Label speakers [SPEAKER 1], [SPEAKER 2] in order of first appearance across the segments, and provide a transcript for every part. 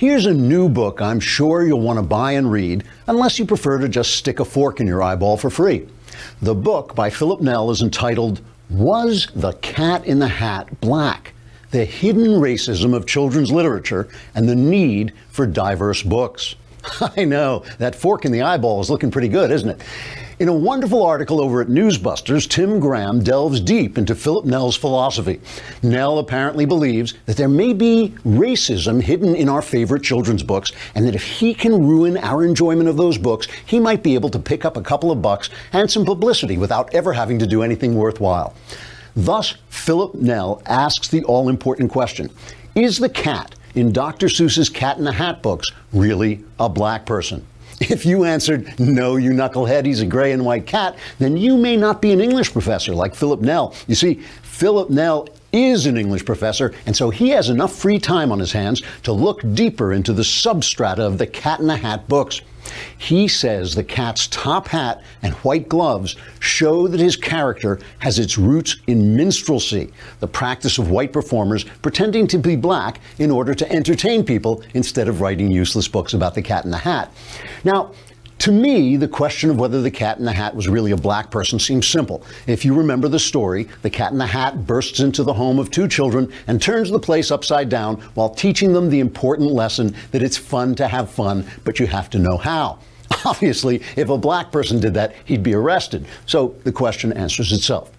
[SPEAKER 1] Here's a new book I'm sure you'll want to buy and read, unless you prefer to just stick a fork in your eyeball for free. The book by Philip Nel is entitled Was the Cat in the Hat Black? The Hidden Racism of Children's Literature and the Need for Diverse Books. I know, that fork in the eyeball is looking pretty good, isn't it? In a wonderful article over at Newsbusters, Tim Graham delves deep into Philip Nel's philosophy. Nel apparently believes that there may be racism hidden in our favorite children's books, and that if he can ruin our enjoyment of those books, he might be able to pick up a couple of bucks and some publicity without ever having to do anything worthwhile. Thus, Philip Nel asks the all important question Is the cat in Dr. Seuss's Cat in the Hat books really a black person? If you answered, no, you knucklehead, he's a gray and white cat, then you may not be an English professor like Philip Nel. You see, Philip Nel is an English professor, and so he has enough free time on his hands to look deeper into the substrata of the Cat in the Hat books. He says the cat's top hat and white gloves show that his character has its roots in minstrelsy, the practice of white performers pretending to be black in order to entertain people instead of writing useless books about the cat in the hat. Now, to me, the question of whether the cat in the hat was really a black person seems simple. If you remember the story, the cat in the hat bursts into the home of two children and turns the place upside down while teaching them the important lesson that it's fun to have fun, but you have to know how. Obviously, if a black person did that, he'd be arrested. So the question answers itself.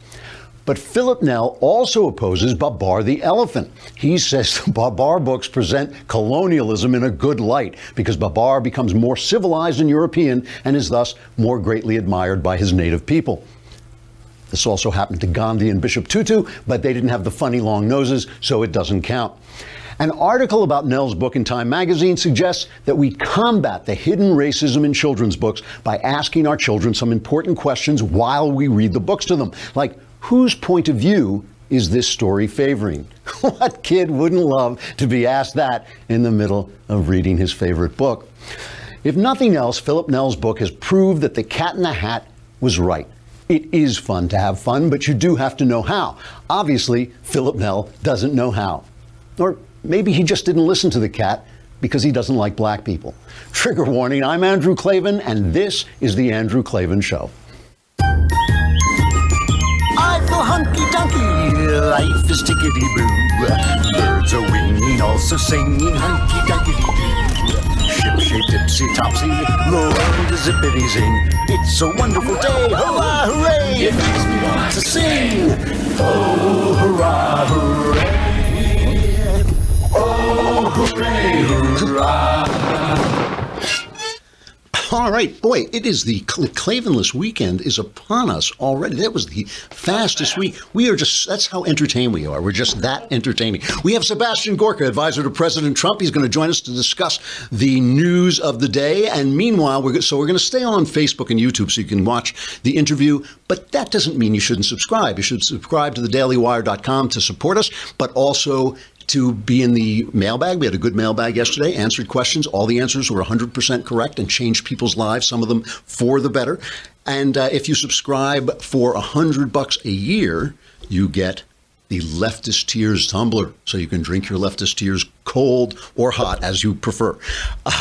[SPEAKER 1] But Philip Nel also opposes Babar the elephant. He says the Babar books present colonialism in a good light because Babar becomes more civilized and European and is thus more greatly admired by his native people. This also happened to Gandhi and Bishop Tutu, but they didn't have the funny long noses, so it doesn't count. An article about Nel's book in Time magazine suggests that we combat the hidden racism in children's books by asking our children some important questions while we read the books to them, like whose point of view is this story favoring? what kid wouldn't love to be asked that in the middle of reading his favorite book? If nothing else, Philip Nel's book has proved that The Cat in the Hat was right. It is fun to have fun, but you do have to know how. Obviously, Philip Nel doesn't know how. Or maybe he just didn't listen to the cat because he doesn't like black people. Trigger warning I'm Andrew Klavan, and this is The Andrew Klavan Show.
[SPEAKER 2] Hunky dunky, life is tickety boo. Birds are winging, also singing hunky dunky. Ship shape tipsy topsy, world is zippity zing. It's a wonderful day, hurrah, hooray! It makes me want to sing. Oh,
[SPEAKER 1] All right, boy, it is the Cl- Klavanless weekend is upon us already. That was the fastest week. We are just, that's how entertained we are. We're just that entertaining. We have Sebastian Gorka, advisor to President Trump. He's going to join us to discuss the news of the day. And meanwhile, we're, so we're going to stay on Facebook and YouTube so you can watch the interview. But that doesn't mean you shouldn't subscribe. You should subscribe to thedailywire.com to support us, but also to be in the mailbag. We had a good mailbag yesterday, answered questions. All the answers were 100% correct and changed people's lives, some of them for the better. And uh, if you subscribe for 100 bucks a year, you get the leftist tears tumbler so you can drink your leftist tears cold or hot as you prefer.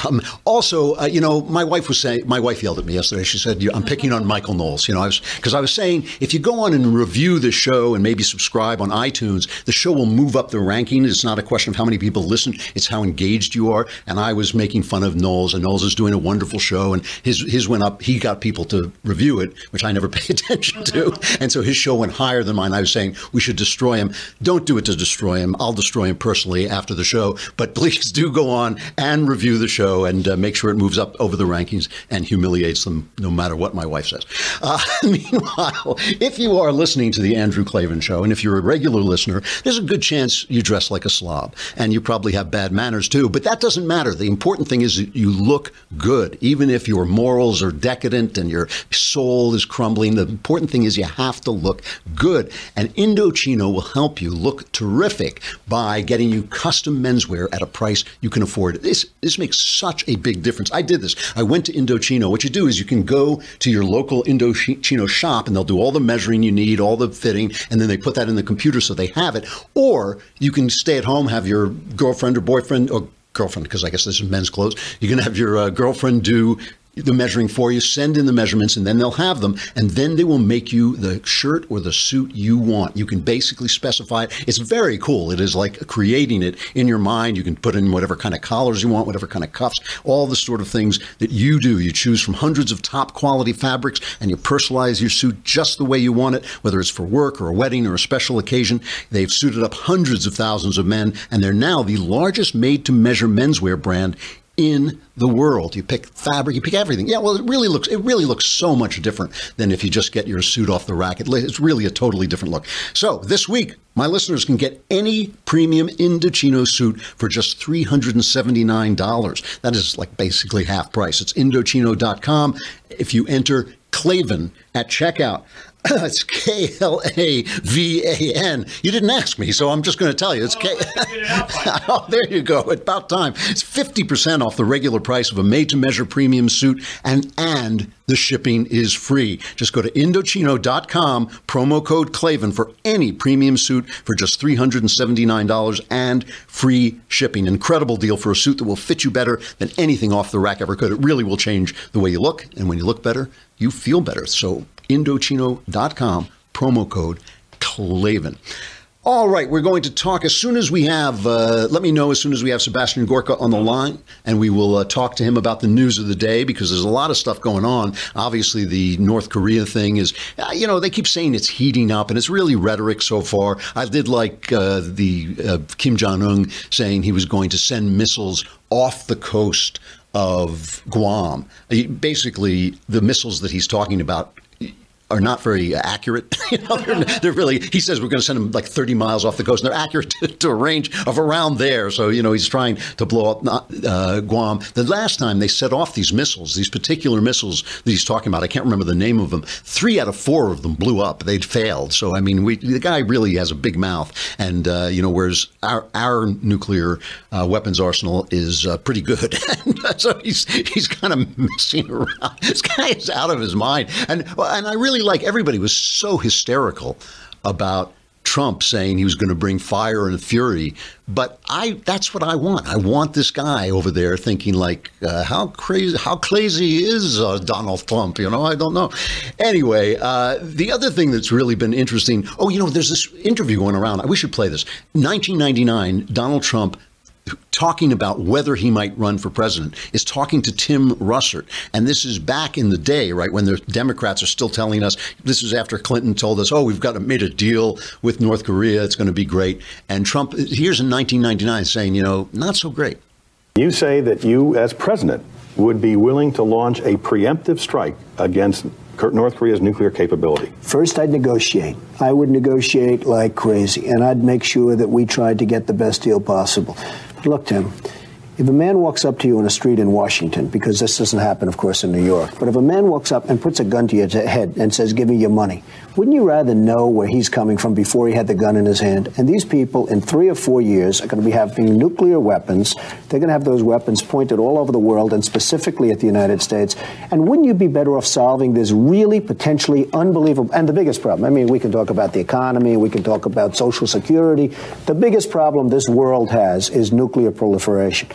[SPEAKER 1] Um, also uh, you know my wife was saying my wife yelled at me yesterday. She said i'm picking on michael knowles. You know i was because i was saying if you go on and review the show and maybe subscribe on itunes the show will move up the ranking. It's not a question of how many people listen it's how engaged you are. And i was making fun of knowles and knowles is doing a wonderful show and his his went up. He got people to review it which i never pay attention to. And so his show went higher than mine. I was saying we should destroy him. Don't do it to destroy him. I'll destroy him personally after the show but please do go on and review the show and uh, make sure it moves up over the rankings and humiliates them no matter what my wife says. Uh, meanwhile, if you are listening to the Andrew Klavan show and if you're a regular listener, there's a good chance you dress like a slob and you probably have bad manners too, but that doesn't matter. The important thing is you look good, even if your morals are decadent and your soul is crumbling. The important thing is you have to look good. And Indochino will help you look terrific by getting you custom menswear at a price you can afford. This this makes such a big difference. I did this. I went to Indochino. What you do is you can go to your local Indochino shop and they'll do all the measuring you need, all the fitting, and then they put that in the computer so they have it. Or you can stay at home, have your girlfriend or boyfriend or girlfriend, because I guess this is men's clothes. You can have your uh, girlfriend do the measuring for you, send in the measurements, and then they'll have them. And then they will make you the shirt or the suit you want. You can basically specify it. It's very cool. It is like creating it in your mind. You can put in whatever kind of collars you want, whatever kind of cuffs, all the sort of things that you do. You choose from hundreds of top quality fabrics and you personalize your suit just the way you want it, whether it's for work or a wedding or a special occasion. They've suited up hundreds of thousands of men, and they're now the largest made to measure menswear brand in the world. You pick fabric, you pick everything. Yeah, well, it really looks it really looks so much different than if you just get your suit off the rack. It's really a totally different look. So this week, my listeners can get any premium Indochino suit for just $379. That is like basically half price. It's Indochino.com. If you enter Klavan at checkout, it's K L A V A N. You didn't ask me, so I'm just going to tell you. It's K. oh, there you go. About time. It's 50% off the regular price of a made to measure premium suit, and and the shipping is free. Just go to Indochino.com, promo code Klavan for any premium suit for just $379 and free shipping. Incredible deal for a suit that will fit you better than anything off the rack ever could. It really will change the way you look, and when you look better, you feel better. So Indochino.com, promo code Klavan. All right, we're going to talk as soon as we have, uh, let me know as soon as we have Sebastian Gorka on the line, and we will uh, talk to him about the news of the day because there's a lot of stuff going on. Obviously, the North Korea thing is, uh, you know, they keep saying it's heating up, and it's really rhetoric so far. I did like uh, the uh, Kim Jong un saying he was going to send missiles off the coast of Guam. Basically, the missiles that he's talking about are not very accurate. you know, they're, they're, really. He says we're going to send them like 30 miles off the coast, and they're accurate to, to a range of around there. So you know he's trying to blow up uh, Guam. The last time they set off these missiles, these particular missiles that he's talking about, I can't remember the name of them. Three out of four of them blew up. They'd failed. So I mean, we, the guy really has a big mouth, and uh, you know, whereas our our nuclear uh, weapons arsenal is uh, pretty good, so he's he's kind of messing around. This guy is out of his mind, and and I really like everybody was so hysterical about Trump saying he was going to bring fire and fury. But I that's what I want. I want this guy over there thinking like, uh, how crazy, how crazy is uh, Donald Trump? You know, I don't know. Anyway, uh, the other thing that's really been interesting. Oh, you know, there's this interview going around. I We should play this. 1999, Donald Trump talking about whether he might run for president is talking to Tim Russert. And this is back in the day, right, when the Democrats are still telling us this is after Clinton told us, oh, we've got to made a deal with North Korea. It's going to be great. And Trump, here's in 1999 saying, you know, not so great.
[SPEAKER 3] You say that you, as president, would be willing to launch a preemptive strike against North Korea's nuclear capability?
[SPEAKER 4] First, I'd negotiate. I would negotiate like crazy, and I'd make sure that we tried to get the best deal possible. Look, Tim, if a man walks up to you in a street in Washington, because this doesn't happen, of course, in New York, but if a man walks up and puts a gun to your head and says, Give me your money, wouldn't you rather know where he's coming from before he had the gun in his hand? And these people, in three or four years, are going to be having nuclear weapons. They're going to have those weapons pointed all over the world and specifically at the United States. And wouldn't you be better off solving this really potentially unbelievable? And the biggest problem, I mean, we can talk about the economy, we can talk about social security. The biggest problem this world has is nuclear proliferation.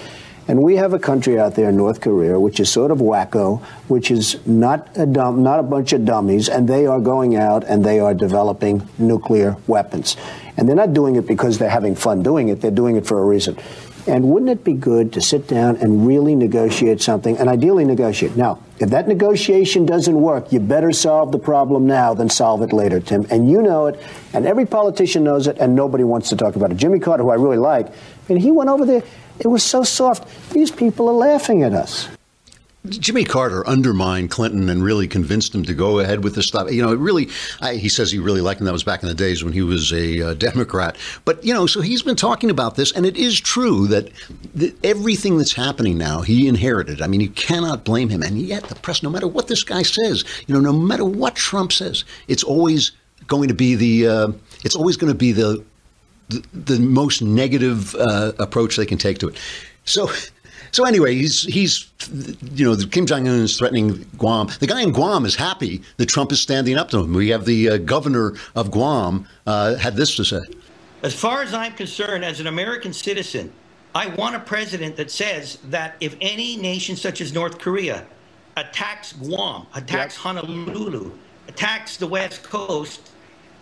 [SPEAKER 4] And we have a country out there, North Korea, which is sort of wacko, which is not a dumb, not a bunch of dummies, and they are going out and they are developing nuclear weapons. And they're not doing it because they're having fun doing it, they're doing it for a reason. And wouldn't it be good to sit down and really negotiate something, and ideally negotiate? Now, if that negotiation doesn't work, you better solve the problem now than solve it later, Tim. And you know it, and every politician knows it, and nobody wants to talk about it. Jimmy Carter, who I really like, and he went over there it was so soft. These people are laughing at us.
[SPEAKER 1] Jimmy Carter undermined Clinton and really convinced him to go ahead with this stuff. You know, it really, I, he says he really liked him. That was back in the days when he was a uh, Democrat. But, you know, so he's been talking about this, and it is true that everything that's happening now, he inherited. I mean, you cannot blame him. And yet, the press, no matter what this guy says, you know, no matter what Trump says, it's always going to be the, uh, it's always going to be the, the, the most negative uh, approach they can take to it. So, so anyway, he's he's you know Kim Jong Un is threatening Guam. The guy in Guam is happy that Trump is standing up to him. We have the uh, governor of Guam uh, had this to say.
[SPEAKER 5] As far as I'm concerned, as an American citizen, I want a president that says that if any nation such as North Korea attacks Guam, attacks yep. Honolulu, attacks the West Coast,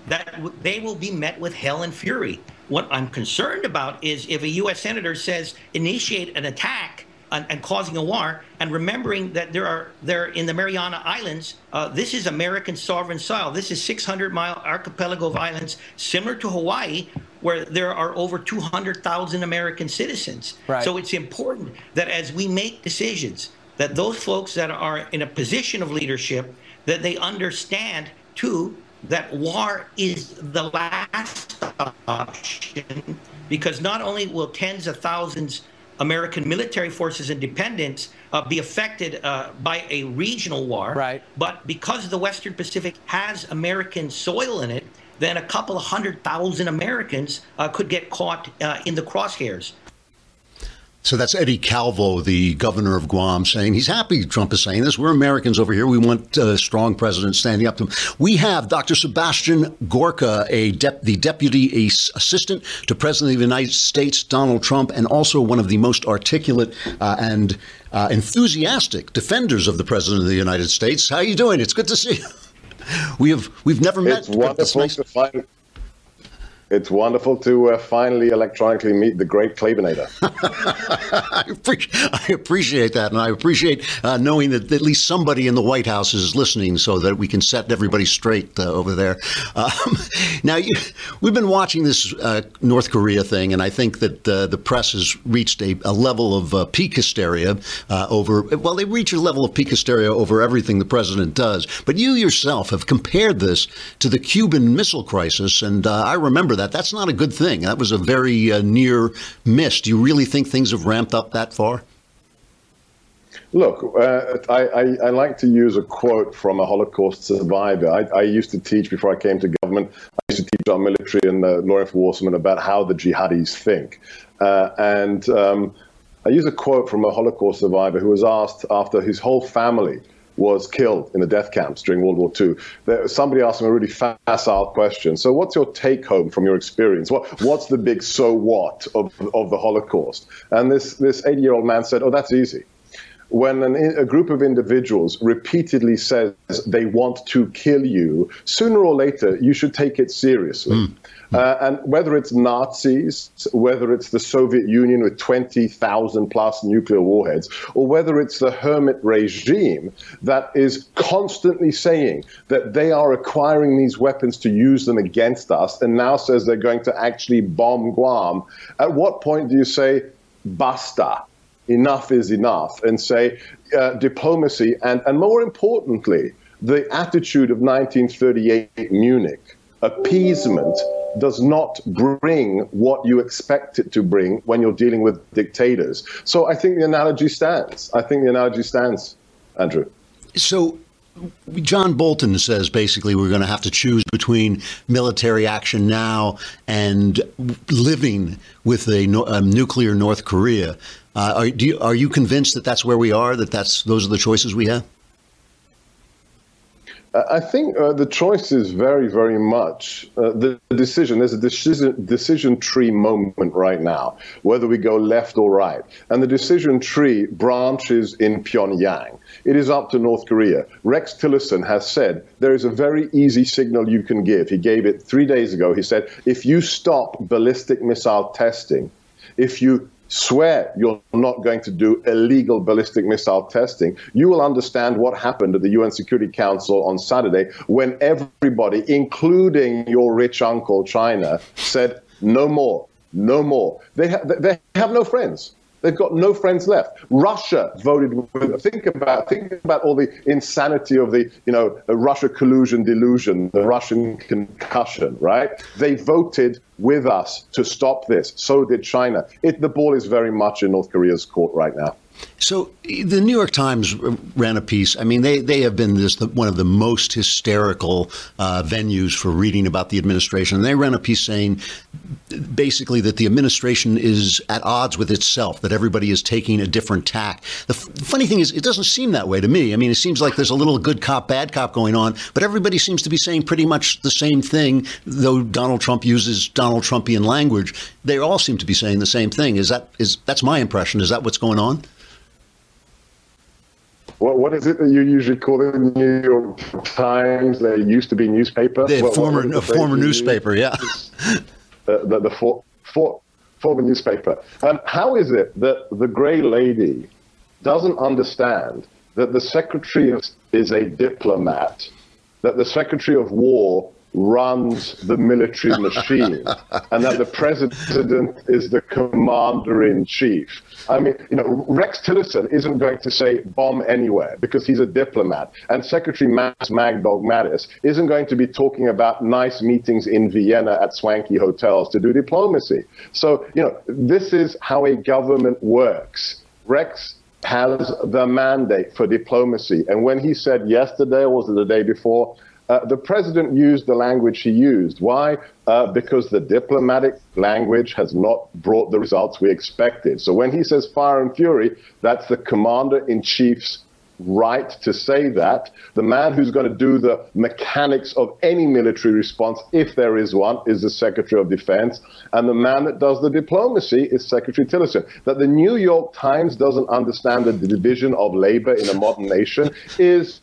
[SPEAKER 5] that they will be met with hell and fury. What I'm concerned about is if a U.S. senator says initiate an attack and, and causing a war, and remembering that there are there in the Mariana Islands, uh, this is American sovereign soil. This is 600 mile archipelago of islands similar to Hawaii, where there are over 200,000 American citizens. Right. So it's important that as we make decisions, that those folks that are in a position of leadership, that they understand too that war is the last option because not only will tens of thousands American military forces and dependents uh, be affected uh, by a regional war,
[SPEAKER 6] right.
[SPEAKER 5] but because the Western Pacific has American soil in it, then a couple of hundred thousand Americans uh, could get caught uh, in the crosshairs.
[SPEAKER 1] So that's Eddie Calvo, the governor of Guam, saying he's happy Trump is saying this. We're Americans over here. We want a strong president standing up to him. We have Dr. Sebastian Gorka, a dep- the deputy assistant to President of the United States, Donald Trump, and also one of the most articulate uh, and uh, enthusiastic defenders of the President of the United States. How are you doing? It's good to see you. We have we've never met.
[SPEAKER 7] It's wonderful nice- to find it's wonderful to uh, finally electronically meet the great Klebinator.
[SPEAKER 1] I, appreciate, I, appreciate that, and I appreciate uh, knowing that at least somebody in the White House is listening, so that we can set everybody straight uh, over there. Um, now, you, we've been watching this uh, North Korea thing, and I think that uh, the press has reached a, a level of uh, peak hysteria over. Well, they reach a level of peak hysteria over everything the president does. But you yourself have compared this to the Cuban Missile Crisis, and I remember that that. That's not a good thing. That was a very uh, near miss. Do you really think things have ramped up that far?
[SPEAKER 7] Look, uh, I, I, I, like to use a quote from a Holocaust survivor. I, I, used to teach before I came to government. I used to teach our military and uh, law enforcement about how the jihadis think. Uh, and um, I use a quote from a Holocaust survivor who was asked after his whole family was killed in the death camps during World War II. There, somebody asked him a really facile question. So, what's your take home from your experience? What, what's the big so what of, of the Holocaust? And this, this 80 year old man said, Oh, that's easy. When an, a group of individuals repeatedly says they want to kill you, sooner or later you should take it seriously. Mm. Uh, and whether it's Nazis, whether it's the Soviet Union with 20,000 plus nuclear warheads, or whether it's the hermit regime that is constantly saying that they are acquiring these weapons to use them against us and now says they're going to actually bomb Guam, at what point do you say, basta? Enough is enough, and say uh, diplomacy, and, and more importantly, the attitude of 1938 Munich, appeasement does not bring what you expect it to bring when you're dealing with dictators. So I think the analogy stands. I think the analogy stands, Andrew.
[SPEAKER 1] So John Bolton says basically we're going to have to choose between military action now and living with a, a nuclear North Korea. Uh, are, you, are you convinced that that's where we are? That that's those are the choices we have?
[SPEAKER 7] I think uh, the choice is very, very much uh, the, decision. There's a decision, decision tree moment right now, whether we go left or right. And the decision tree branches in Pyongyang. It is up to North Korea. Rex Tillerson has said there is a very easy signal you can give. He gave it three days ago. He said, if you stop ballistic missile testing, if you swear you're not going to do illegal ballistic missile testing, you will understand what happened at the UN Security Council on Saturday when everybody, including your rich uncle China, said, no more, no more. They, ha- they have no friends. They've got no friends left. Russia voted with. Think about think about all the insanity of the you know Russia collusion delusion, the Russian concussion. Right? They voted with us to stop this. So did China. It, the ball is very much in North Korea's court right now.
[SPEAKER 1] So the New York Times ran a piece. I mean, they, they have been this one of the most hysterical uh, venues for reading about the administration. And they ran a piece saying basically that the administration is at odds with itself, that everybody is taking a different tack. The, f- the funny thing is, it doesn't seem that way to me. I mean, it seems like there's a little good cop, bad cop going on, but everybody seems to be saying pretty much the same thing, though Donald Trump uses Donald Trumpian language, they all seem to be saying the same thing. Is that is that's my impression? Is that what's going on?
[SPEAKER 7] What, what is it that you usually call the New York Times? They used to be newspaper.
[SPEAKER 1] The
[SPEAKER 7] What-
[SPEAKER 1] former
[SPEAKER 7] what
[SPEAKER 1] former newspaper, yeah.
[SPEAKER 7] the, the, the for, for, former newspaper. Um, how is it that the Grey Lady doesn't understand that the Secretary of, is a diplomat, that the Secretary of War runs the military machine, and that the President is the Commander in Chief? I mean, you know, Rex Tillerson isn't going to say bomb anywhere because he's a diplomat. And Secretary Max Mad Dog Mattis isn't going to be talking about nice meetings in Vienna at swanky hotels to do diplomacy. So, you know, this is how a government works. Rex has the mandate for diplomacy. And when he said yesterday, or was it the day before, uh, the president used the language he used. Why? Uh, because the diplomatic language has not brought the results we expected. So when he says fire and fury, that's the commander in chief's right to say that. The man who's going to do the mechanics of any military response, if there is one, is the Secretary of Defense. And the man that does the diplomacy is Secretary Tillerson. That the New York Times doesn't understand the division of labor in a modern nation is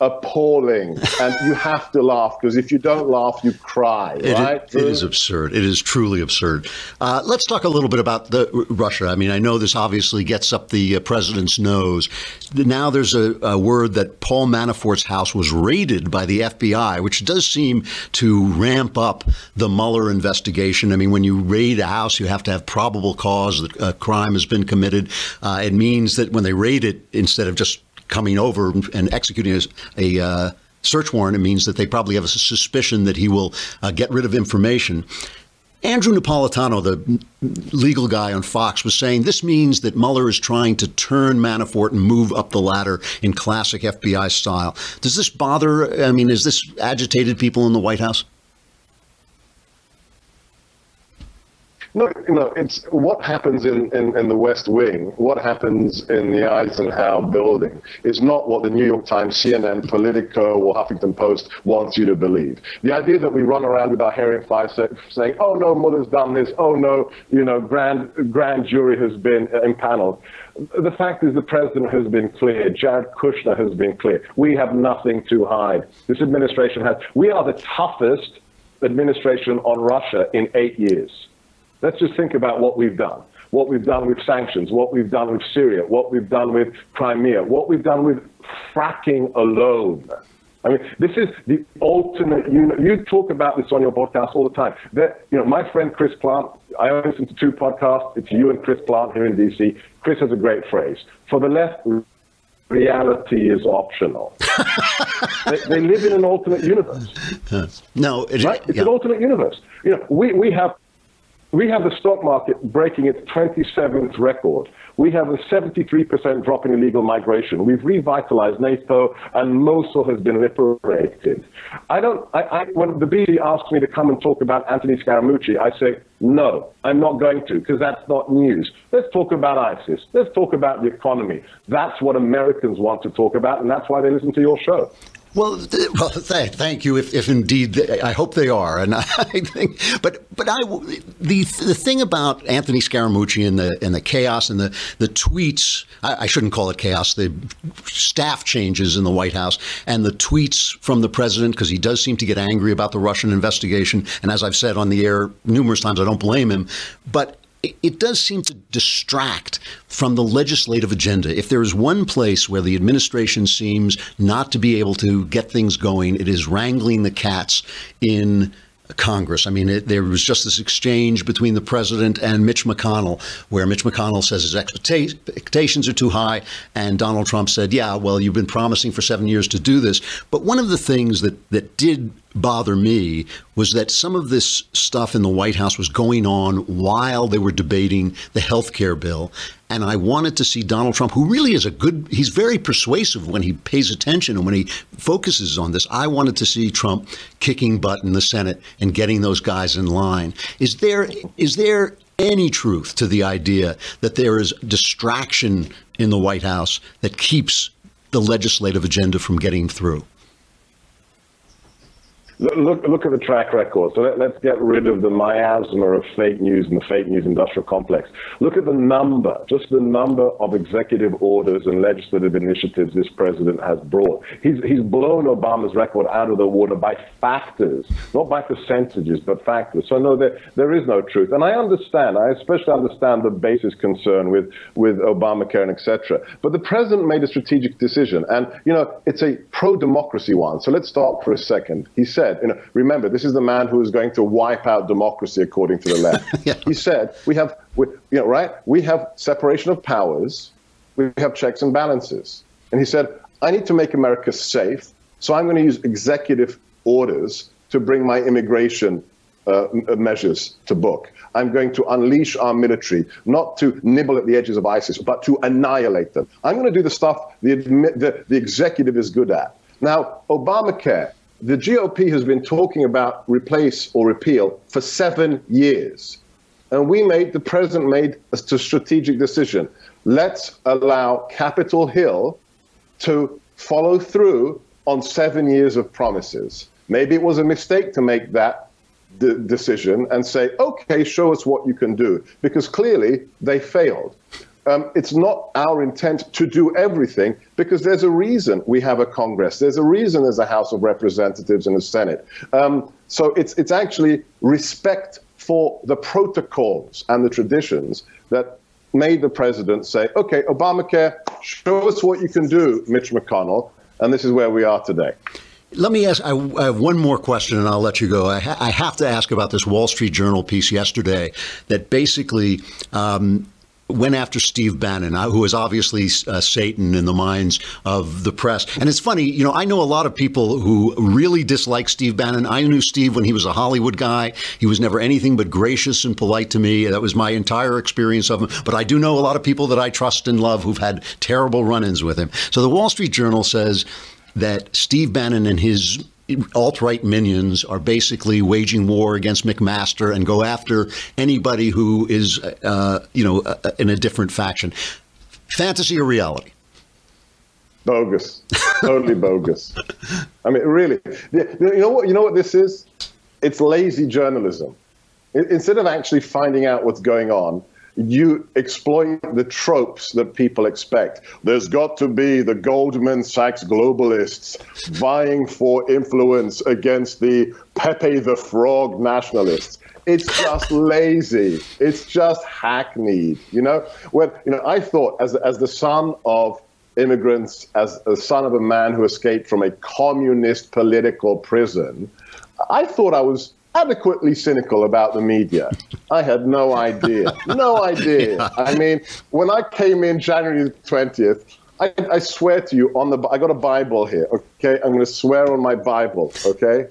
[SPEAKER 7] appalling. And you have to laugh because if you don't laugh, you cry,
[SPEAKER 1] It,
[SPEAKER 7] right?
[SPEAKER 1] it is absurd. It is truly absurd. Uh, let's talk a little bit about the Russia. I mean, I know this obviously gets up the uh, president's nose. Now there's a, a word that Paul Manafort's house was raided by the FBI, which does seem to ramp up the Mueller investigation. I mean, when you raid a house, you have to have probable cause that a crime has been committed. Uh, it means that when they raid it, instead of just coming over and executing a, a uh, search warrant, it means that they probably have a suspicion that he will uh, get rid of information. Andrew Napolitano, the legal guy on Fox, was saying this means that Mueller is trying to turn Manafort and move up the ladder in classic FBI style. Does this bother? I mean, is this agitated people in the White House?
[SPEAKER 7] No, no, it's what happens in, in, in, the West Wing, what happens in the Eisenhower building is not what the New York Times, CNN, Politico, or Huffington Post wants you to believe. The idea that we run around with our hair in fire saying, oh no, Mueller's done this, oh no, you know, grand, grand jury has been uh, impaneled. The fact is the president has been clear. Jared Kushner has been clear. We have nothing to hide. This administration has, we are the toughest administration on Russia in eight years. Let's just think about what we've done. What we've done with sanctions, what we've done with Syria, what we've done with Crimea, what we've done with fracking alone. I mean, this is the ultimate. You, know, you talk about this on your podcast all the time. That you know, my friend Chris Plante. I listen to two podcasts. It's you and Chris Plante here in DC. Chris has a great phrase. For the left, reality is optional. they, they, live in an alternate universe.
[SPEAKER 1] No,
[SPEAKER 7] it, right? It's yeah. an alternate universe. You know, we, we have we have the stock market breaking its 27th record. We have a 73% drop in illegal migration. We've revitalized NATO, and Mosul has been liberated. I don't. I, I, when the BBC asks me to come and talk about Anthony Scaramucci, I say no, I'm not going to, because that's not news. Let's talk about ISIS. Let's talk about the economy. That's what Americans want to talk about, and that's why they listen to your show.
[SPEAKER 1] Well, th- well, th- thank you. If, if indeed, they, I hope they are, and I think, but but I the the thing about Anthony Scaramucci and the and the chaos and the the tweets. I, I shouldn't call it chaos. The staff changes in the White House and the tweets from the president because he does seem to get angry about the Russian investigation. And as I've said on the air numerous times, I don't blame him. But it does seem to distract from the legislative agenda. If there is one place where the administration seems not to be able to get things going, it is wrangling the cats in Congress. I mean, it, there was just this exchange between the president and Mitch McConnell, where Mitch McConnell says his expectations are too high, and Donald Trump said, "Yeah, well, you've been promising for seven years to do this." But one of the things that that did bother me was that some of this stuff in the White House was going on while they were debating the health care bill. And I wanted to see Donald Trump, who really is a good, he's very persuasive when he pays attention and when he focuses on this. I wanted to see Trump kicking butt in the Senate and getting those guys in line. Is there, is there any truth to the idea that there is distraction in the White House that keeps the legislative agenda from getting through?
[SPEAKER 7] Look, look at the track record. So let, us get rid of the miasma of fake news and the fake news industrial complex. Look at the number, just the number of executive orders and legislative initiatives this president has brought. He's, he's blown Obama's record out of the water by factors, not by percentages, but factors. So no, there, there is no truth. And I understand, I especially understand the basis concern with, with Obamacare and etc. But the president made a strategic decision. And, you know, it's a pro-democracy one. So let's stop for a second. He said, said, you know, remember, this is the man who is going to wipe out democracy according to the left. yeah. He said, we have, we, you know, right? We have separation of powers, we have checks and balances. And he said, I need to make America safe, so I'm going to use executive orders to bring my immigration uh, measures to book. I'm going to unleash our military, not to nibble at the edges of ISIS, but to annihilate them. I'm going to do the stuff the, the, the executive is good at. Now, Obamacare, the GOP has been talking about replace or repeal for seven years. And we made, the president made a strategic decision. Let's allow Capitol Hill to follow through on seven years of promises. Maybe it was a mistake to make that decision and say, okay, show us what you can do, because clearly they failed um, it's not our intent to do everything because there's a reason we have a Congress. There's a reason there's a House of Representatives and a Senate. Um, so it's it's actually respect for the protocols and the traditions that made the president say, "Okay, Obamacare, show us what you can do, Mitch McConnell," and this is where we are today.
[SPEAKER 1] Let me ask. I, have one more question, and I'll let you go. I, ha- I, have to ask about this Wall Street Journal piece yesterday that basically um, went after Steve Bannon, uh, who is obviously uh, Satan in the minds of the press. And it's funny, you know, I know a lot of people who really dislike Steve Bannon. I knew Steve when he was a Hollywood guy. He was never anything but gracious and polite to me. That was my entire experience of him. But I do know a lot of people that I trust and love who've had terrible run ins with him. So the Wall Street Journal says that Steve Bannon and his alt right minions are basically waging war against McMaster and go after anybody who is, uh, you know, uh, in a different faction. Fantasy or reality?
[SPEAKER 7] Bogus, totally bogus. I mean, really. You know what? You know what this is? It's lazy journalism. Instead of actually finding out what's going on, you exploit the tropes that people expect. There's got to be the Goldman Sachs globalists vying for influence against the Pepe the Frog nationalists. It's just lazy. It's just hackneyed. You know, when you know, I thought as as the son of immigrants, as the son of a man who escaped from a communist political prison, I thought I was adequately cynical about the media. I had no idea. No idea. Yeah. I mean, when I came in January 20th, I, I, swear to you on the I got a Bible here, okay? I'm going to swear on my Bible, okay?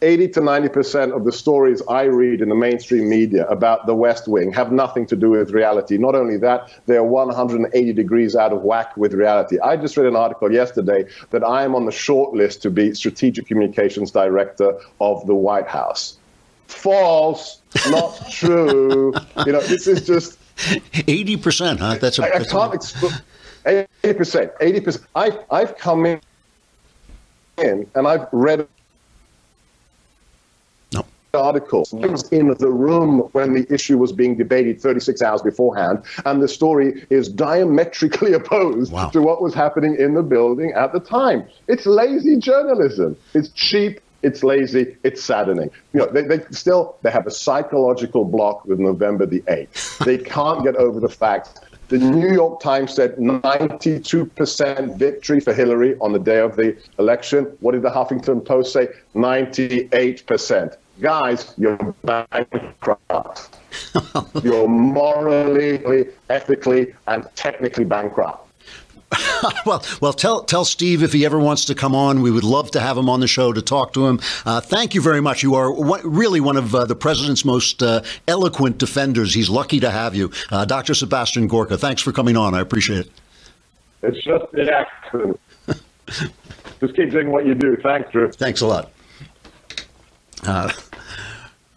[SPEAKER 7] 80 to 90% of the stories I read in the mainstream media about the West Wing have nothing to do with reality. Not only that, they are 180 degrees out of whack with reality. I just read an article yesterday that I am on the short list to be strategic communications director of the White House false, not true. you know, this is just
[SPEAKER 1] eighty percent, huh? That's a,
[SPEAKER 7] I, I can't explain. Eighty percent, eighty percent. I've I've come in and I've read
[SPEAKER 1] no.
[SPEAKER 7] articles. I was in the room when the issue was being debated 36 hours beforehand, and the story is diametrically opposed wow. to what was happening in the building at the time. It's lazy journalism. It's cheap it's lazy, it's saddening. You know, they, they still they have a psychological block with November the 8th. They can't get over the fact the New York Times said 92% victory for Hillary on the day of the election. What did the Huffington Post say? 98%. Guys, you're bankrupt. you're morally, ethically, and technically bankrupt.
[SPEAKER 1] well, well, tell tell Steve if he ever wants to come on. We would love to have him on the show to talk to him. Uh, thank you very much. You are one, really one of uh, the president's most uh, eloquent defenders. He's lucky to have you, uh, Dr. Sebastian Gorka. Thanks for coming on. I appreciate it.
[SPEAKER 7] It's just an accident. just keep doing what you do. Thanks, Drew.
[SPEAKER 1] Thanks a lot.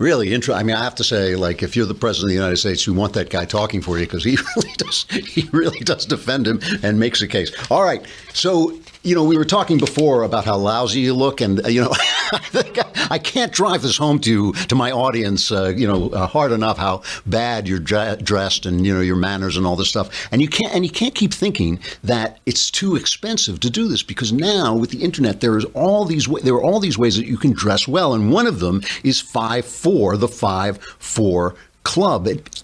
[SPEAKER 1] Really interesting. I mean, I have to say, like, if you're the president of the United States, you want that guy talking for you because he really does. He really does defend him and makes a case. All right, so you know, we were talking before about how lousy you look, and you know, I I can't drive this home to to my audience, uh, you know, uh, hard enough how bad you're dre- dressed and you know your manners and all this stuff. And you can't and you can't keep thinking that it's too expensive to do this because now with the internet there is all these wa- there are all these ways that you can dress well, and one of them is five four, the five four club. It,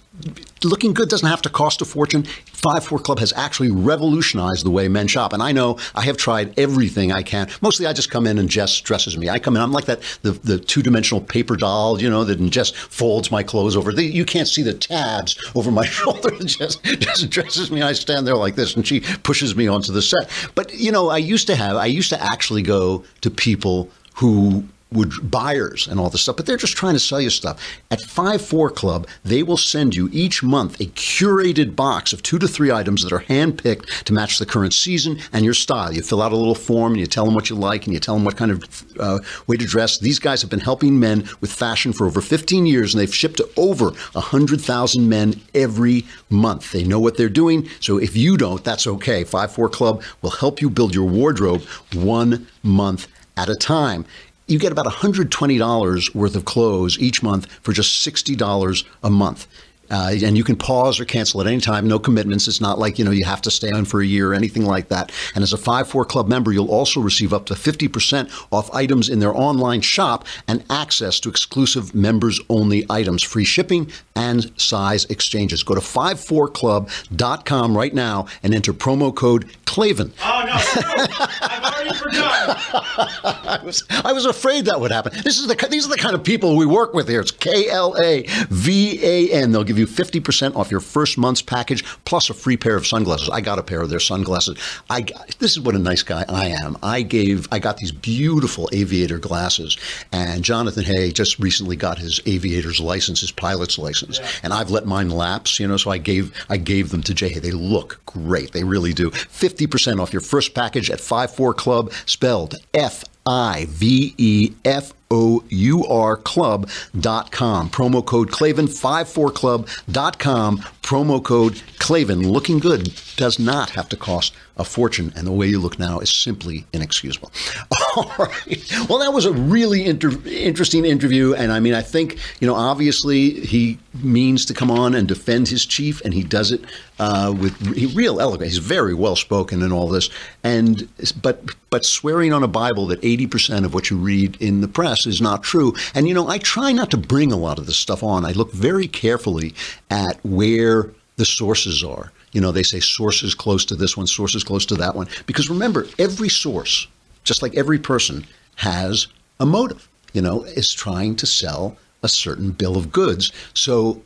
[SPEAKER 1] looking good doesn't have to cost a fortune. Five Four Club has actually revolutionized the way men shop, and I know I have tried everything I can. Mostly, I just come in and Jess dresses me. I come in, I'm like that the, the two dimensional paper doll, you know, that just folds my clothes over. You can't see the tabs over my shoulder. Jess, just dresses me. I stand there like this, and she pushes me onto the set. But you know, I used to have, I used to actually go to people who would buyers and all this stuff, but they're just trying to sell you stuff. At 5-4 Club, they will send you each month a curated box of two to three items that are handpicked to match the current season and your style. You fill out a little form and you tell them what you like and you tell them what kind of uh, way to dress. These guys have been helping men with fashion for over 15 years and they've shipped to over 100,000 men every month. They know what they're doing, so if you don't, that's okay. 5-4 Club will help you build your wardrobe one month at a time you get about $120 worth of clothes each month for just $60 a month. Uh, and you can pause or cancel at any time, no commitments. It's not like you know you have to stay on for a year or anything like that. And as a Five Four Club member, you'll also receive up to fifty percent off items in their online shop and access to exclusive members-only items, free shipping, and size exchanges. Go to 54club.com right now and enter promo code Klavan.
[SPEAKER 5] Oh no,
[SPEAKER 1] I was I was afraid that would happen. This is the these are the kind of people we work with here. It's K L A V A N. They'll give you fifty percent off your first month's package plus a free pair of sunglasses. I got a pair of their sunglasses. I this is what a nice guy I am. I gave I got these beautiful aviator glasses, and Jonathan Hay just recently got his aviator's license, his pilot's license, and I've let mine lapse. You know, so I gave I gave them to Jay. Hay. They look great. They really do. Fifty percent off your first package at Five Four Club, spelled F I V E F O U R club.com. Promo code Klavan, 54club.com. Promo code Klavan. Looking good does not have to cost a fortune, and the way you look now is simply inexcusable. All right. Well, that was a really inter- interesting interview, and I mean, I think, you know, obviously he means to come on and defend his chief, and he does it uh, with real eloquence. He's very well spoken in all this, and but but swearing on a Bible that 80% of what you read in the press is not true. And you know, I try not to bring a lot of this stuff on. I look very carefully at where the sources are. You know, they say sources close to this one, sources close to that one. Because remember, every source, just like every person, has a motive. You know, is trying to sell a certain bill of goods. So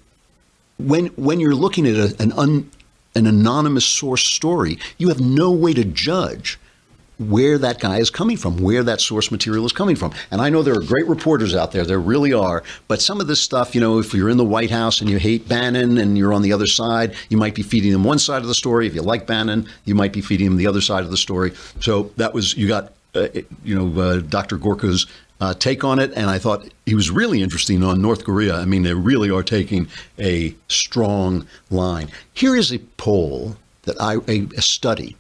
[SPEAKER 1] when when you're looking at a, an un, an anonymous source story, you have no way to judge where that guy is coming from, where that source material is coming from. And I know there are great reporters out there, there really are, but some of this stuff, you know, if you're in the White House and you hate Bannon and you're on the other side, you might be feeding them one side of the story. If you like Bannon, you might be feeding them the other side of the story. So that was, you got, uh, you know, uh, Dr. Gorka's uh, take on it, and I thought he was really interesting on North Korea. I mean, they really are taking a strong line. Here is a poll that I, a, a study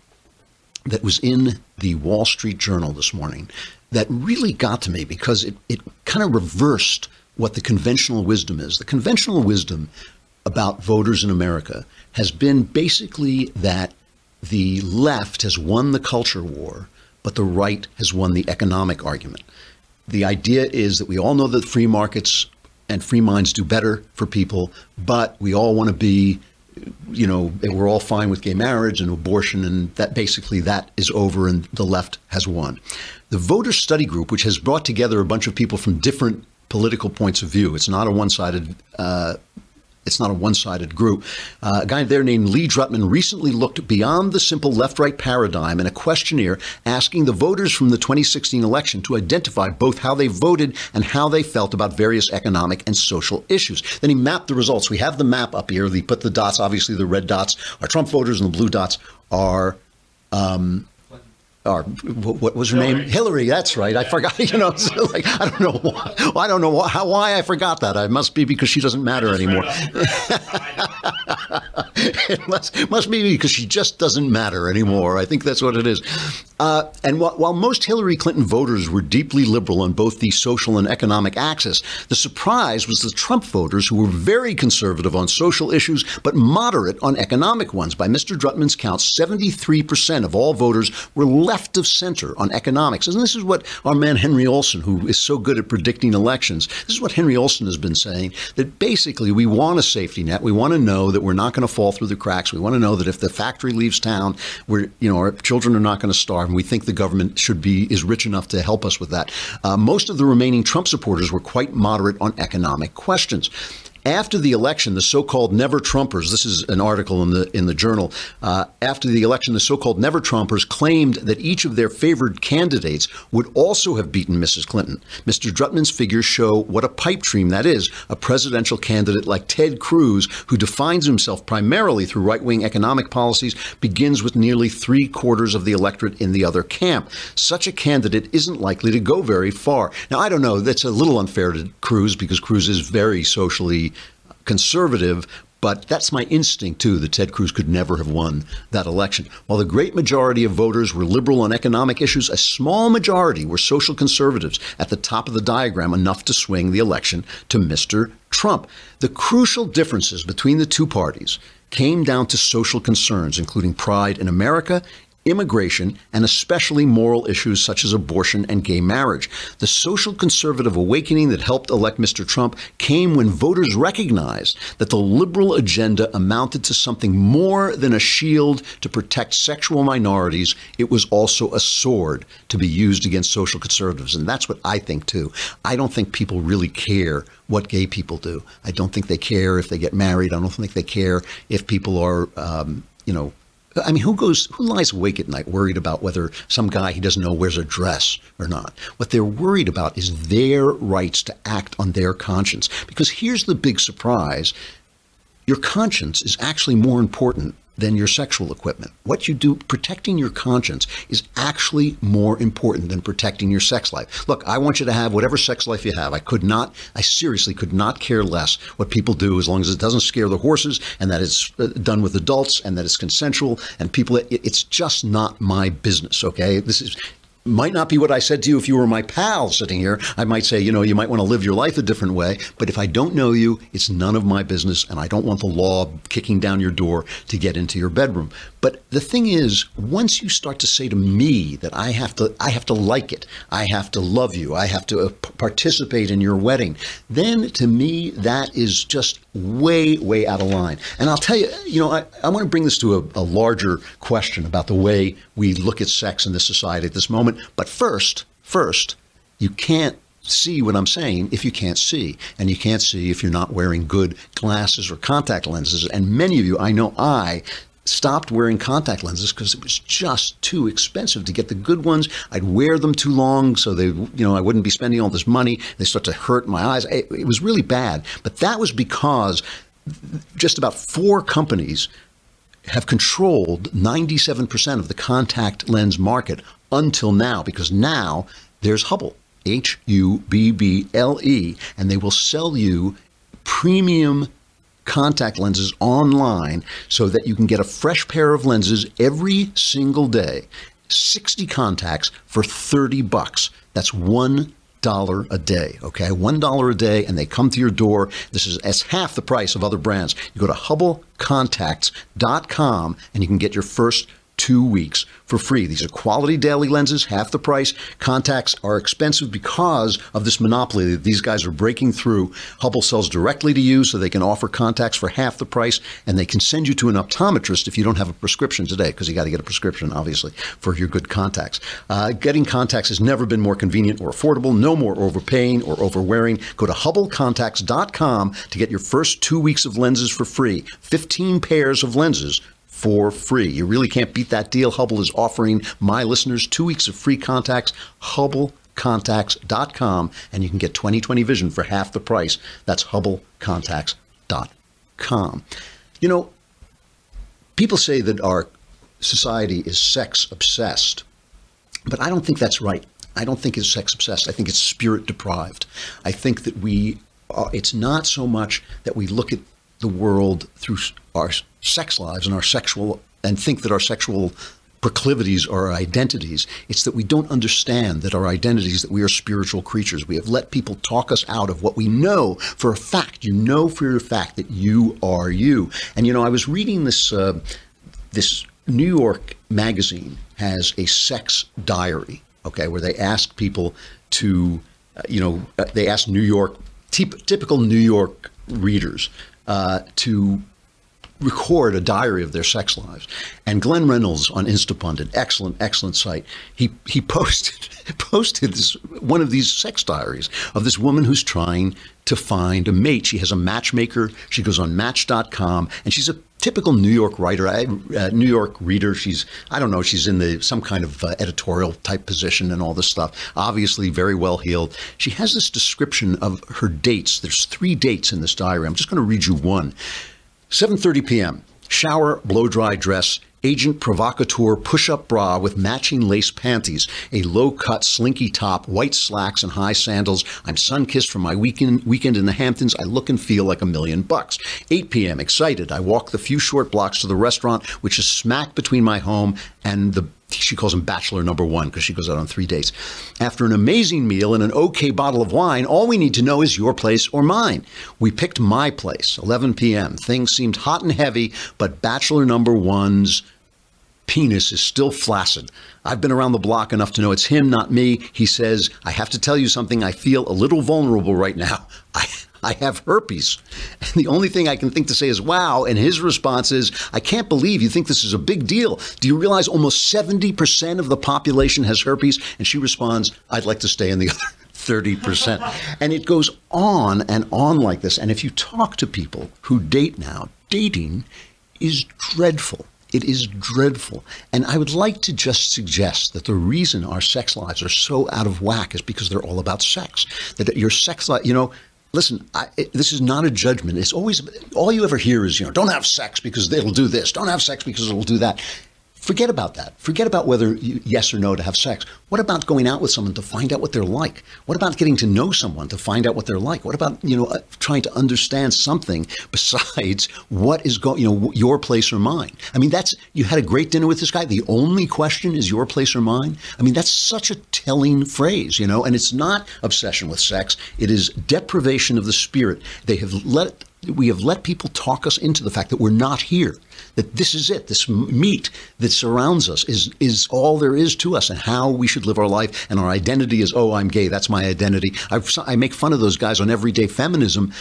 [SPEAKER 1] that was in the Wall Street Journal this morning that really got to me because it, it kind of reversed what the conventional wisdom is. The conventional wisdom about voters in America has been basically that the left has won the culture war, but the right has won the economic argument. The idea is that we all know that free markets and free minds do better for people, but we all want to be you know, we're all fine with gay marriage and abortion, and that basically that is over, and the left has won. The voter study group, which has brought together a bunch of people from different political points of view, it's not a one-sided. Uh, it's not a one-sided group. Uh, a guy there named Lee Drutman recently looked beyond the simple left-right paradigm in a questionnaire asking the voters from the 2016 election to identify both how they voted and how they felt about various economic and social issues. Then he mapped the results. We have the map up here. He put the dots. Obviously, the red dots are Trump voters, and the blue dots are um, or what was her Hillary. name? Hillary. That's right. I forgot. You know, so like I don't know why. I don't know why, how why I forgot that. I must be because she doesn't matter anymore. it must, must be because she just doesn't matter anymore. I think that's what it is. Uh, and while, while most Hillary Clinton voters were deeply liberal on both the social and economic axis, the surprise was the Trump voters who were very conservative on social issues but moderate on economic ones. By Mr. Drutman's count, 73% of all voters were left of center on economics. And this is what our man Henry Olsen, who is so good at predicting elections, this is what Henry Olsen has been saying that basically we want a safety net. We want to know that we're not going to fall through the cracks. We want to know that if the factory leaves town, we're, you know, our children are not going to starve. And we think the government should be, is rich enough to help us with that. Uh, most of the remaining Trump supporters were quite moderate on economic questions. After the election, the so-called never Trumpers, this is an article in the in the journal. Uh, after the election, the so-called never Trumpers claimed that each of their favored candidates would also have beaten Mrs. Clinton. Mr. Drutman's figures show what a pipe dream that is. A presidential candidate like Ted Cruz, who defines himself primarily through right-wing economic policies, begins with nearly three quarters of the electorate in the other camp. Such a candidate isn't likely to go very far. Now, I don't know. That's a little unfair to Cruz because Cruz is very socially conservative, but that's my instinct too that Ted Cruz could never have won that election. While the great majority of voters were liberal on economic issues, a small majority were social conservatives at the top of the diagram, enough to swing the election to Mr. Trump. The crucial differences between the two parties came down to social concerns, including pride in America immigration, and especially moral issues such as abortion and gay marriage. The social conservative awakening that helped elect Mr. Trump came when voters recognized that the liberal agenda amounted to something more than a shield to protect sexual minorities. It was also a sword to be used against social conservatives. And that's what I think too. I don't think people really care what gay people do. I don't think they care if they get married. I don't think they care if people are, um, you know, I mean, who goes, who lies awake at night worried about whether some guy he doesn't know wears a dress or not? What they're worried about is their rights to act on their conscience. Because here's the big surprise your conscience is actually more important than your sexual equipment. What you do, protecting your conscience, is actually more important than protecting your sex life. Look, I want you to have whatever sex life you have. I could not, I seriously could not care less what people do as long as it doesn't scare the horses and that it's uh, done with adults and that it's consensual and people, it's just not my business, okay? This is, might not be what I said to you if you were my pal sitting here. I might say, you know, you might want to live your life a different way. But if I don't know you, it's none of my business, and I don't want the law kicking down your door to get into your bedroom. But the thing is, once you start to say to me that I have to, I have to like it, I have to love you, I have to uh, participate in your wedding, then to me that is just way, way out of line. And I'll tell you, you know, I, I want to bring this to a, a larger question about the way we look at sex in this society at this moment. But first, first, you can't see what I'm saying if you can't see. And you can't see if you're not wearing good glasses or contact lenses. And many of you, I know I stopped wearing contact lenses because it was just too expensive to get the good ones. I'd wear them too long, so they, you know, I wouldn't be spending all this money. They start to hurt my eyes. It, it was really bad. But that was because just about four companies have controlled 97% of the contact lens market until now, because now there's Hubble, H U B B L E, and they will sell you premium contact lenses online so that you can get a fresh pair of lenses every single day. 60 contacts for 30 bucks. That's one dollar a day. Okay, one dollar a day, and they come to your door. This is as half the price of other brands. You go to HubbleContacts.com and you can get your first two weeks for free. These are quality daily lenses, half the price. Contacts are expensive because of this monopoly that these guys are breaking through. Hubble sells directly to you so they can offer contacts for half the price and they can send you to an optometrist if you don't have a prescription today because you got to get a prescription, obviously, for your good contacts. Uh, getting contacts has never been more convenient or affordable. No more overpaying or overwearing. Go to HubbleContacts.com to get your first two weeks of lenses for free. 15 pairs of lenses for free. You really can't beat that deal. Hubble is offering my listeners two weeks of free contacts. HubbleContacts.com, and you can get 2020 vision for half the price. That's HubbleContacts.com. You know, people say that our society is sex obsessed, but I don't think that's right. I don't think it's sex obsessed. I think it's spirit deprived. I think that we, are, it's not so much that we look at the world through our sex lives and our sexual and think that our sexual proclivities are our identities. It's that we don't understand that our identities, that we are spiritual creatures. We have let people talk us out of what we know for a fact. You know for a fact that you are you. And you know, I was reading this uh, this New York magazine has a sex diary, okay, where they ask people to, uh, you know, uh, they ask New York, typ- typical New York readers uh, to record a diary of their sex lives. And Glenn Reynolds on Instapundit, excellent, excellent site, he he posted posted this one of these sex diaries of this woman who's trying to find a mate. She has a matchmaker. She goes on Match.com, and she's a typical New York writer, uh, New York reader. She's I don't know. She's in the some kind of uh, editorial type position and all this stuff. Obviously, very well heeled. She has this description of her dates. There's three dates in this diary. I'm just going to read you one. 7:30 p.m. Shower, blow dry dress, agent provocateur push up bra with matching lace panties, a low cut slinky top, white slacks, and high sandals. I'm sun kissed from my weekend, weekend in the Hamptons. I look and feel like a million bucks. 8 p.m. Excited. I walk the few short blocks to the restaurant, which is smack between my home and the she calls him bachelor number one because she goes out on three dates. After an amazing meal and an okay bottle of wine, all we need to know is your place or mine. We picked my place, 11 p.m. Things seemed hot and heavy, but bachelor number one's penis is still flaccid. I've been around the block enough to know it's him, not me. He says, I have to tell you something. I feel a little vulnerable right now. I, I have herpes. And the only thing I can think to say is, wow. And his response is, I can't believe you think this is a big deal. Do you realize almost 70% of the population has herpes? And she responds, I'd like to stay in the other. 30%. and it goes on and on like this. And if you talk to people who date now, dating is dreadful. It is dreadful. And I would like to just suggest that the reason our sex lives are so out of whack is because they're all about sex. That your sex life, you know, listen, I, it, this is not a judgment. It's always, all you ever hear is, you know, don't have sex because it'll do this. Don't have sex because it'll do that. Forget about that. Forget about whether you, yes or no to have sex. What about going out with someone to find out what they're like? What about getting to know someone to find out what they're like? What about you know uh, trying to understand something besides what is going you know your place or mine? I mean that's you had a great dinner with this guy. The only question is your place or mine. I mean that's such a telling phrase, you know, and it's not obsession with sex. It is deprivation of the spirit. They have let we have let people talk us into the fact that we're not here that this is it this meat that surrounds us is is all there is to us and how we should live our life and our identity is oh i'm gay that's my identity I've, i make fun of those guys on everyday feminism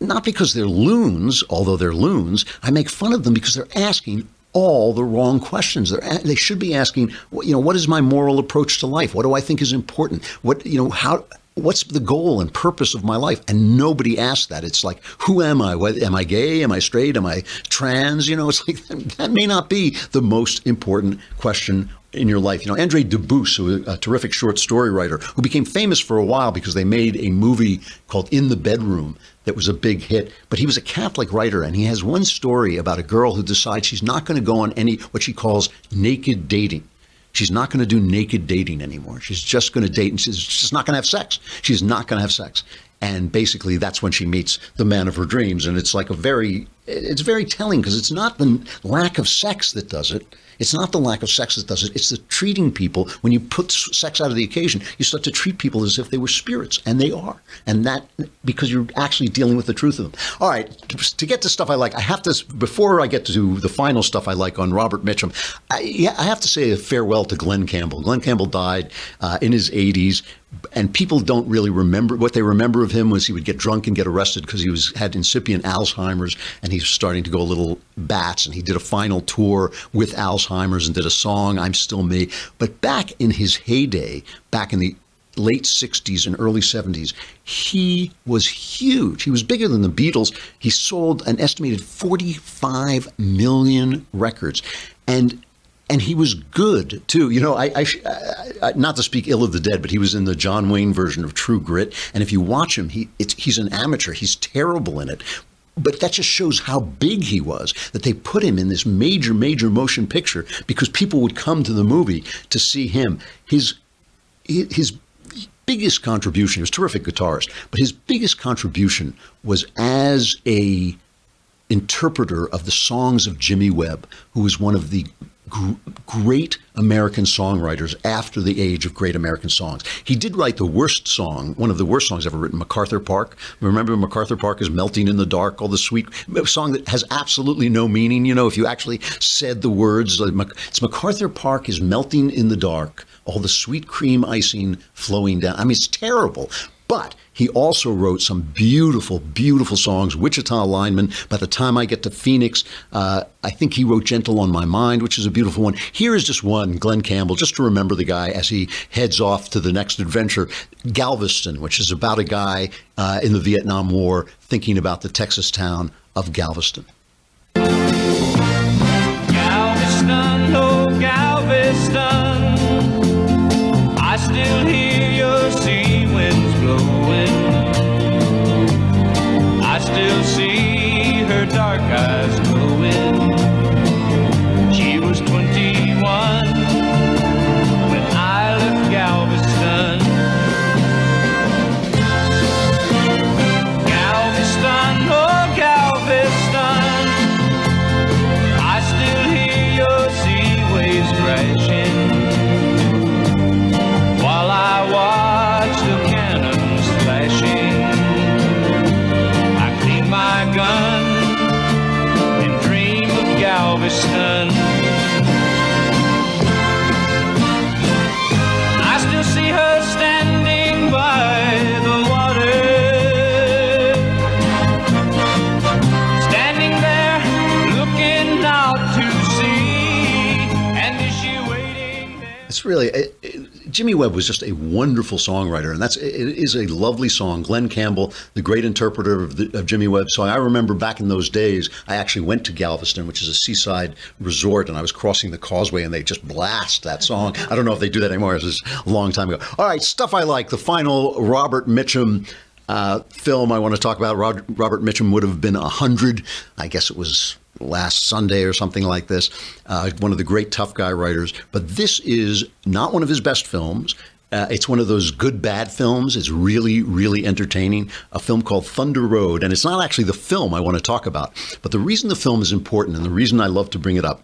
[SPEAKER 1] not because they're loons although they're loons i make fun of them because they're asking all the wrong questions. They're, they should be asking, you know, what is my moral approach to life? What do I think is important? What, you know, how what's the goal and purpose of my life? And nobody asks that. It's like, who am I? What, am I gay? Am I straight? Am I trans? You know, it's like that may not be the most important question in your life. You know, Andre Dubus, a terrific short story writer, who became famous for a while because they made a movie called In the Bedroom that was a big hit. But he was a Catholic writer, and he has one story about a girl who decides she's not going to go on any what she calls naked dating. She's not going to do naked dating anymore. She's just going to date and she's just not going to have sex. She's not going to have sex. And basically, that's when she meets the man of her dreams. And it's like a very, it's very telling because it's not the lack of sex that does it. It's not the lack of sex that does it. It's the treating people. When you put sex out of the occasion, you start to treat people as if they were spirits, and they are. And that because you're actually dealing with the truth of them. All right, to, get to stuff I like, I have to before I get to the final stuff I like on Robert Mitchum. I, I have to say a farewell to Glen Campbell. Glen Campbell died uh, in his 80s and people don't really remember what they remember of him was he would get drunk and get arrested because he was had incipient Alzheimer's and he was starting to go a little bats and he did a final tour with Alzheimer's and did a song I'm Still Me but back in his heyday back in the late 60s and early 70s he was huge he was bigger than the Beatles he sold an estimated 45 million records and and he was good too. You know, I, I, I, not to speak ill of the dead, but he was in the John Wayne version of True Grit, and if you watch him, he he's an amateur. He's terrible in it. But that just shows how big he was that they put him in this major, major motion picture because people would come to the movie to see him. His his biggest contribution, he was terrific guitarist, but his biggest contribution was as a interpreter of the songs of Jimmy Webb, who was one of the great American songwriters after the age of great American songs. He did write the worst song, one of the worst songs ever written, MacArthur Park. Remember, MacArthur Park is melting in the dark, all the sweet song that has absolutely no meaning. You know, if you actually said the words, it's MacArthur Park is melting in the dark, all the sweet cream icing flowing down. I mean, it's terrible. But he also wrote some beautiful, beautiful songs. Wichita Lineman. By the time I get to Phoenix, uh, I think he wrote Gentle on My Mind, which is a beautiful one. Here is just one, Glen Campbell, just to remember the guy as he heads off to the next adventure. Galveston, which is about a guy uh, in the Vietnam War thinking about the Texas town of Galveston.
[SPEAKER 6] Galveston, oh Galveston, her Galveston.
[SPEAKER 1] Really it, it- Jimmy Webb was just a wonderful songwriter, and that's it is a lovely song. Glen Campbell, the great interpreter of, the, of Jimmy Webb's song. I remember back in those days, I actually went to Galveston, which is a seaside resort, and I was crossing the causeway, and they just blast that song. I don't know if they do that anymore. It was a long time ago. All right, stuff I like. The final Robert Mitchum. Uh, film I want to talk about. Robert Mitchum would have been 100. I guess it was last Sunday or something like this. Uh, one of the great tough guy writers. But this is not one of his best films. Uh, it's one of those good bad films. It's really, really entertaining. A film called Thunder Road. And it's not actually the film I want to talk about. But the reason the film is important and the reason I love to bring it up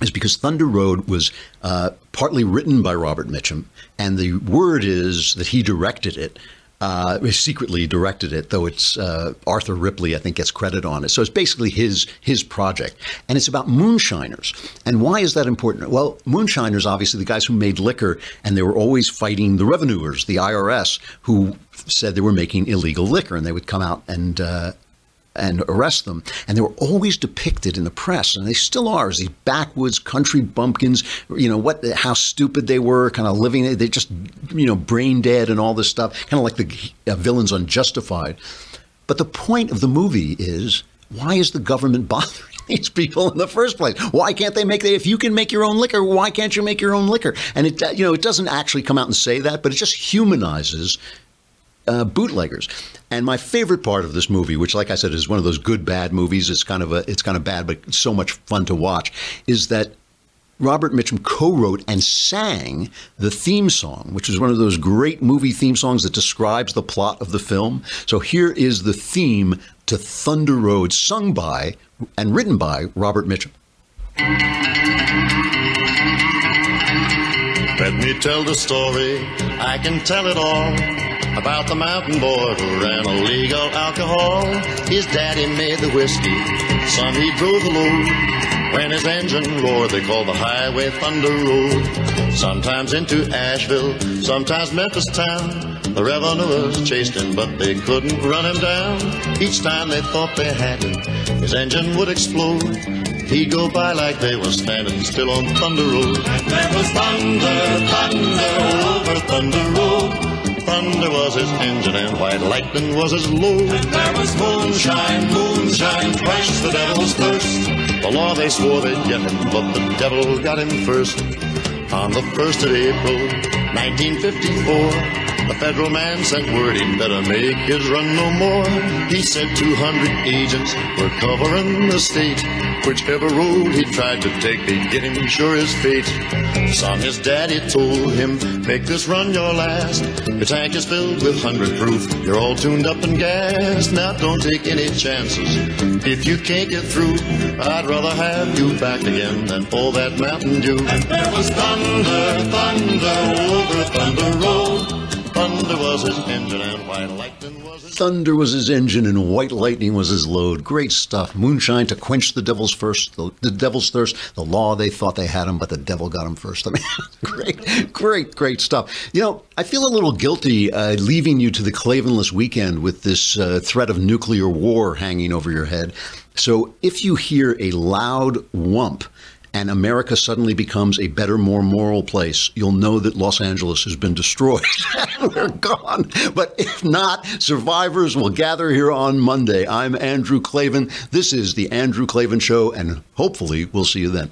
[SPEAKER 1] is because Thunder Road was uh, partly written by Robert Mitchum, and the word is that he directed it. Uh, secretly directed it, though it's uh, Arthur Ripley, I think, gets credit on it. So it's basically his his project, and it's about moonshiners. And why is that important? Well, moonshiners, obviously, the guys who made liquor, and they were always fighting the revenuers, the IRS, who said they were making illegal liquor, and they would come out and uh, and arrest them. And they were always depicted in the press, and they still are, as these backwoods country bumpkins. You know what? How stupid they were, kind of living. They just, you know, brain dead and all this stuff. Kind of like the uh, villains on Justified. But the point of the movie is, why is the government bothering? These people in the first place. Why can't they make that? If you can make your own liquor, why can't you make your own liquor? And it, you know, it doesn't actually come out and say that, but it just humanizes uh, bootleggers. And my favorite part of this movie, which, like I said, is one of those good bad movies. It's kind of a, it's kind of bad, but so much fun to watch. Is that Robert Mitchum co-wrote and sang the theme song, which is one of those great movie theme songs that describes the plot of the film. So here is the theme to Thunder Road, sung by and written by Robert Mitchum.
[SPEAKER 8] Let me tell the story, I can tell it all. About the mountain who ran illegal alcohol. His daddy made the whiskey, son he drove the load. When his engine roared, they called the highway Thunder Road. Sometimes into Asheville, sometimes Memphis town. The revenuers chased him, but they couldn't run him down. Each time they thought they had him, his engine would explode. He'd go by like they were standing still on Thunder Road. There was thunder, thunder over Thunder Road. Thunder was his engine and white lightning was his load. And there was moonshine, moonshine, twice the devil's thirst. The law they swore they'd get him, but the devil got him first. On the 1st of April, 1954, the federal man sent word he'd better make his run no more. He said 200 agents were covering the state. Whichever road he tried to take, they'd get him sure his fate. Son, his daddy told him, make this run your last. Your tank is filled with 100 proof. You're all tuned up and gassed. Now don't take any chances. If you can't get through, I'd rather have you back again than all that Mountain Dew. And there was thunder, thunder over Thunder Road. Thunder was his engine and white lightning was his...
[SPEAKER 1] Thunder was his engine and white lightning was his load. Great stuff. Moonshine to quench the devil's first, the, the devil's thirst. The law they thought they had him, but the devil got him first. I mean, great, great, great stuff. You know, I feel a little guilty uh, leaving you to the Klavanless weekend with this uh, threat of nuclear war hanging over your head. So if you hear a loud whump and America suddenly becomes a better, more moral place, you'll know that Los Angeles has been destroyed we're gone. But if not, survivors will gather here on Monday. I'm Andrew Klavan. This is The Andrew Klavan Show, and hopefully we'll see you then.